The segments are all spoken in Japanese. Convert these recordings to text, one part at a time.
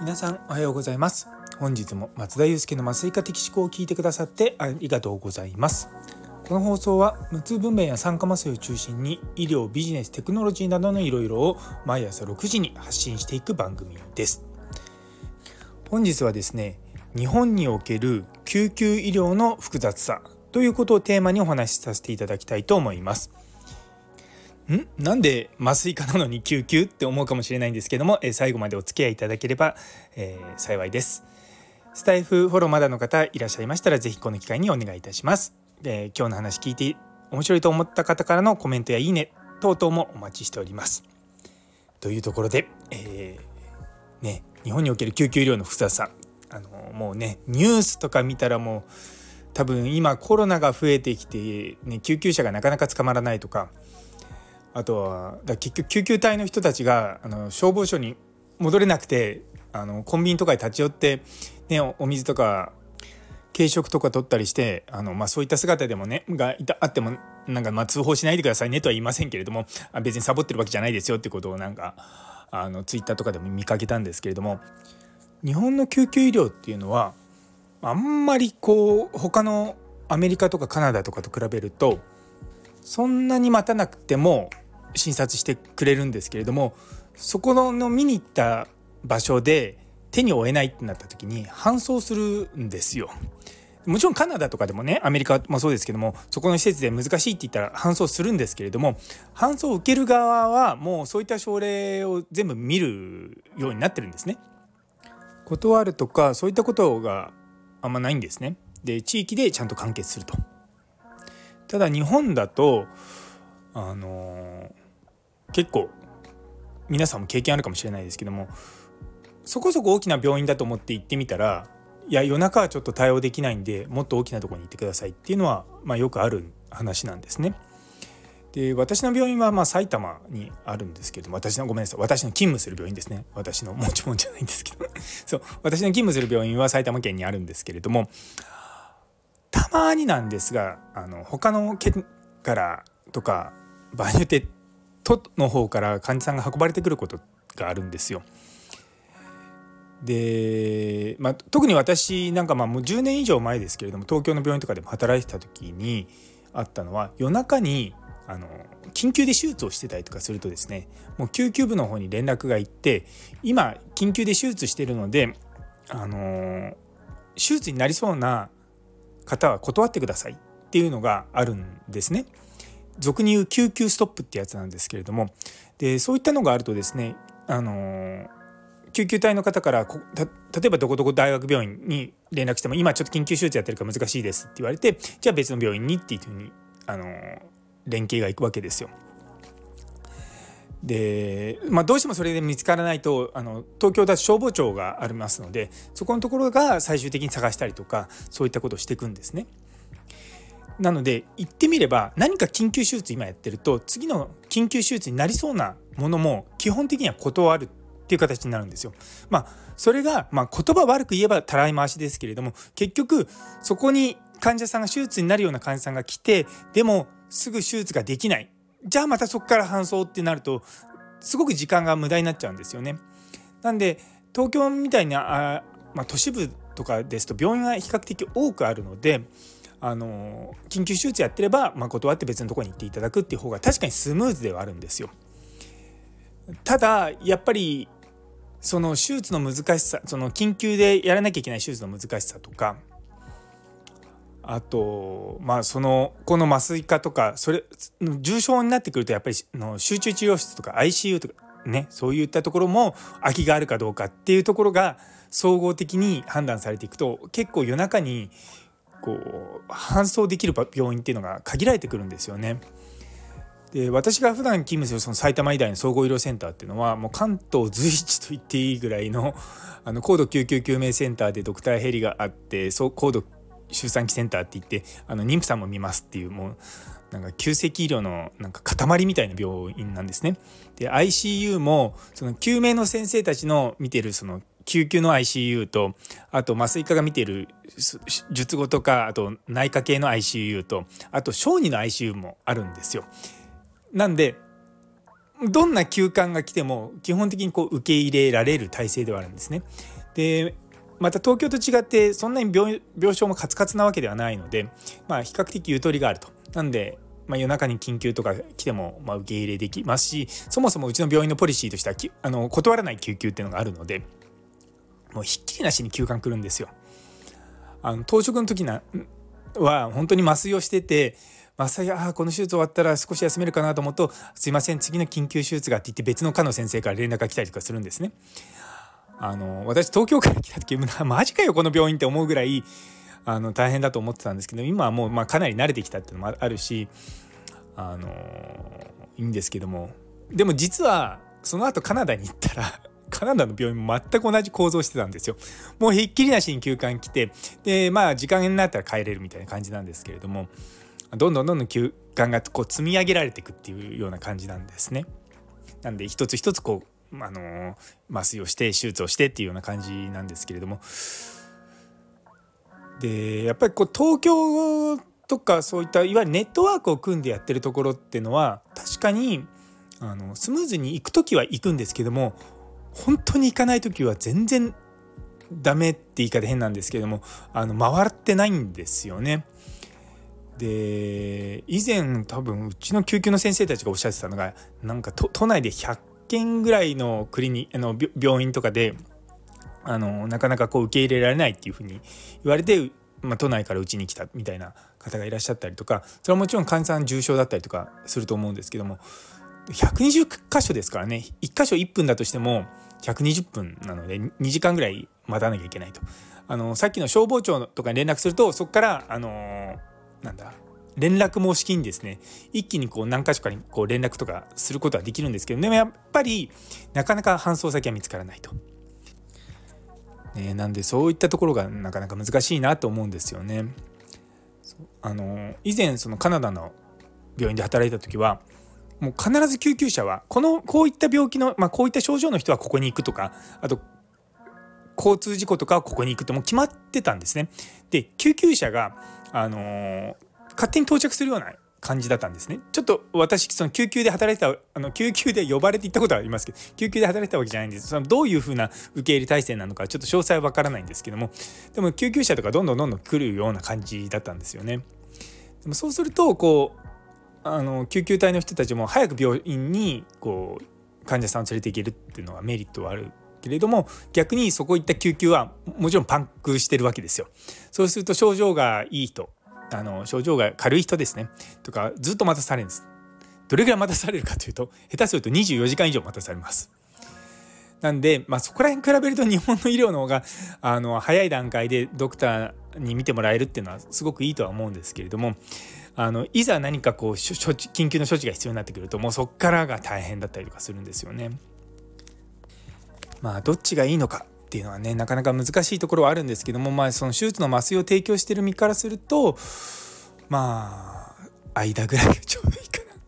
皆さんおはようございます。本日も松田祐介の麻酔科的思考を聞いてくださってありがとうございます。この放送は無痛分娩や酸化麻酔を中心に医療ビジネステクノロジーなどのいろいろを毎朝6時に発信していく番組です。本日はですね日本における救急医療の複雑さということをテーマにお話しさせていただきたいと思います。ん？なんで麻酔科なのに救急って思うかもしれないんですけども、え最後までお付き合いいただければ、えー、幸いです。スタイフフォローまだの方いらっしゃいましたら是非この機会にお願いいたします。えー、今日の話聞いて面白いと思った方からのコメントやいいね等々もお待ちしております。というところで、えー、ね、日本における救急医療の複雑さ。あのもうねニュースとか見たらもう多分今コロナが増えてきて、ね、救急車がなかなか捕まらないとかあとはだ結局救急隊の人たちがあの消防署に戻れなくてあのコンビニとかに立ち寄って、ね、お水とか軽食とか取ったりしてあの、まあ、そういった姿でもねがいたあってもなんかまあ通報しないでくださいねとは言いませんけれども別にサボってるわけじゃないですよってことをなんかあのツイッターとかでも見かけたんですけれども日本の救急医療っていうのはあんまりこう他のアメリカとかカナダとかと比べるとそんなに待たなくても診察してくれるんですけれどもそこの見に行った場所で手に負えないってなった時に搬送するんですよ。もちろんカナダとかでもねアメリカもそうですけどもそこの施設で難しいって言ったら搬送するんですけれども搬送を受ける側はもうそういった症例を全部見るようになってるんですね。断るとかそういったことがあんまないんですね。で地域でちゃんと完結すると。ただ日本だとあの、結構皆さんも経験あるかもしれないですけどもそこそこ大きな病院だと思って行ってみたらいや夜中はちょっと対応できないんでもっと大きなとこに行ってくださいっていうのは、まあ、よくある話なんですね。で私の病院はま埼玉にあるんですけど私のごめんなさい私の勤務する病院ですね私の持ち物じゃないんですけど そう私の勤務する病院は埼玉県にあるんですけれどもたまになんですがあの他の県からとか場合によって都の方から患者さんが運ばれてくることがあるんですよ。で、まあ、特に私なんかまあもう10年以上前ですけれども東京の病院とかでも働いてた時にあったのは夜中にあの緊急で手術をしてたりとかするとですねもう救急部の方に連絡が行って今緊急で手術してるのであの手術になりそうな方は断ってくださいっていうのがあるんですね。俗に言う救急ストップってやつなんですけれどもでそういったのがあるとですねあの救急隊の方から例えばどこどこ大学病院に連絡しても今ちょっと緊急手術やってるから難しいですって言われてじゃあ別の病院にっていうふうにあの連携がいくわけですよ。で、まあ、どうしてもそれで見つからないとあの東京だと消防庁がありますのでそこのところが最終的に探したりとかそういったことをしていくんですね。なので言ってみれば何か緊急手術今やってると次の緊急手術になりそうなものも基本的には断るっていう形になるんですよ。まあそれが、まあ、言葉悪く言えばたらい回しですけれども結局そこに患者さんが手術になるような患者さんが来てでもすぐ手術ができないじゃあまたそこから搬送ってなるとすごく時間が無駄になっちゃうんですよね。なんで東京みたいなあ、まあ、都市部とかですと病院が比較的多くあるのであの緊急手術やってれば、まあ、断って別のとこに行っていただくっていう方が確かにスムーズではあるんですよ。ただやっぱりその手術の難しさその緊急でやらなきゃいけない手術の難しさとかあとまあそのこの麻酔科とかそれ重症になってくるとやっぱりの集中治療室とか ICU とかねそういったところも空きがあるかどうかっていうところが総合的に判断されていくと結構夜中にこう搬送できる病院っていうのが限られてくるんですよね。で私が普段勤務するその埼玉医大の総合医療センターっていうのはもう関東随一と言っていいぐらいの あの高度救急救命センターでドクターヘリがあってそう高度周産期センターって言ってあの妊婦さんも見ますっていうもうなんか急性期医療のなんか塊みたいな病院なんですね。で ICU もその救命の先生たちの見てるその救急の ICU とあと麻酔科が見てる術後とかあと内科系の ICU とあと小児の ICU もあるんですよ。なんでどんな休館が来ても基本的にこう受け入れられる体制ではあるんですね。でまた東京と違ってそんなに病床もカツカツなわけではないので、まあ、比較的ゆとりがあると。なんで、まあ、夜中に緊急とか来てもま受け入れできますしそもそもうちの病院のポリシーとしてはあの断らない救急っていうのがあるのでもうひっきりなしに休館来るんですよ。あの当直の時なは本当に麻酔をしてて麻酔あこの手術終わったら少し休めるかなと思うと「すいません次の緊急手術が」って言って別の科の先生から連絡が来たりとかするんですね。あの私東京から来た時マジかよこの病院って思うぐらいあの大変だと思ってたんですけど今はもう、まあ、かなり慣れてきたっていうのもあるしあのいいんですけどもでも実はその後カナダに行ったらカナダの病院も全く同じ構造してたんですよ。もうひっきりなしに休館来てでまあ時間になったら帰れるみたいな感じなんですけれどもどんどんどんどん休館がこう積み上げられていくっていうような感じなんですね。なんで一つ一つこうあの麻酔をして手術をしてっていうような感じなんですけれどもでやっぱりこう東京とかそういったいわゆるネットワークを組んでやってるところっていうのは確かにあのスムーズに行く時は行くんですけども本当に行かない時は全然ダメって言い方変なんですけどもあの回ってないんですよね。で以前多分うちの救急の先生たちがおっしゃってたのがなんか都内で100件ぐらいのクリニあの病院とかであのなかなかこう受け入れられないっていうふうに言われて、まあ、都内からうちに来たみたいな方がいらっしゃったりとかそれはもちろん患者さん重症だったりとかすると思うんですけども120箇所ですからね1箇所1分だとしても120分なので2時間ぐらい待たなきゃいけないと。あのさっきの消防庁とかに連絡するとそこからあのなんだ連絡申し金ですね一気にこう何箇所かにこう連絡とかすることはできるんですけどでもやっぱりなかなか搬送先は見つからないと。ね、なんでそういったところがなかなか難しいなと思うんですよね。あの以前そのカナダの病院で働いた時はもう必ず救急車はこのこういった病気の、まあ、こういった症状の人はここに行くとかあと交通事故とかはここに行くってもう決まってたんですね。で救急車が、あのー、勝手に到着するような感じだったんですね。ちょっと私その救急で働いてたあの救急で呼ばれて行ったことはありますけど救急で働いてたわけじゃないんですそのどういうふうな受け入れ体制なのかちょっと詳細はわからないんですけどもでも救急車とかどんどんどんどん来るような感じだったんですよね。でもそうするとこうあの救急隊の人たちも早く病院にこう患者さんを連れて行けるっていうのはメリットはあるけれども逆にそこ行った救急はもちろんパンクしてるわけですよ。そうすると症状がいい人あの症状が軽い人ですねとかずっと待たされるんです。どれぐらい待たされるかというと下手すると24時間以上待たされます。なんで、まあ、そこら辺比べると日本の医療の方があの早い段階でドクターに見てもらえるっていうのはすごくいいとは思うんですけれどもあのいざ何かこう緊急の処置が必要になってくるともうそっからが大変だったりとかするんですよね。まあどっちがいいのかっていうのはねなかなか難しいところはあるんですけどもまあその手術の麻酔を提供してる身からするとまあ間ぐらいがちょうどいいかなっ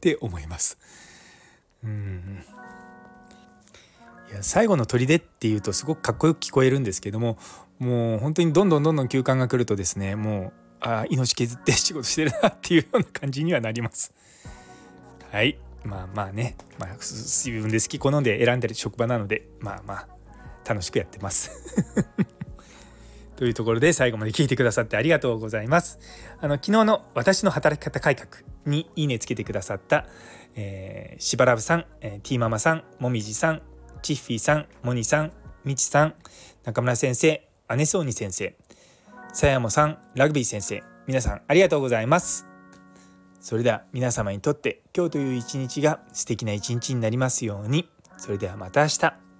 て思います。うんいや最後の砦っていうとすごくかっこよく聞こえるんですけどももう本当にどんどんどんどん休館が来るとですねもうあ命削って仕事してるなっていうような感じにはなります。はいまあまあね、まあ、自分で好き好んで選んでる職場なのでまあまあ楽しくやってます。というところで最後まで聞いてくださってありがとうございます。あの昨日の私の働き方改革にいいねつけてくださった、えー、しばらぶさん、えー、ティーママさん、もみじさん、チッフィーさん、モニさん、みちさん、中村先生、姉そうに先生、さやもさん、ラグビー先生、皆さんありがとうございます。それでは皆様にとって今日という一日が素敵な一日になりますように。それではまた明日。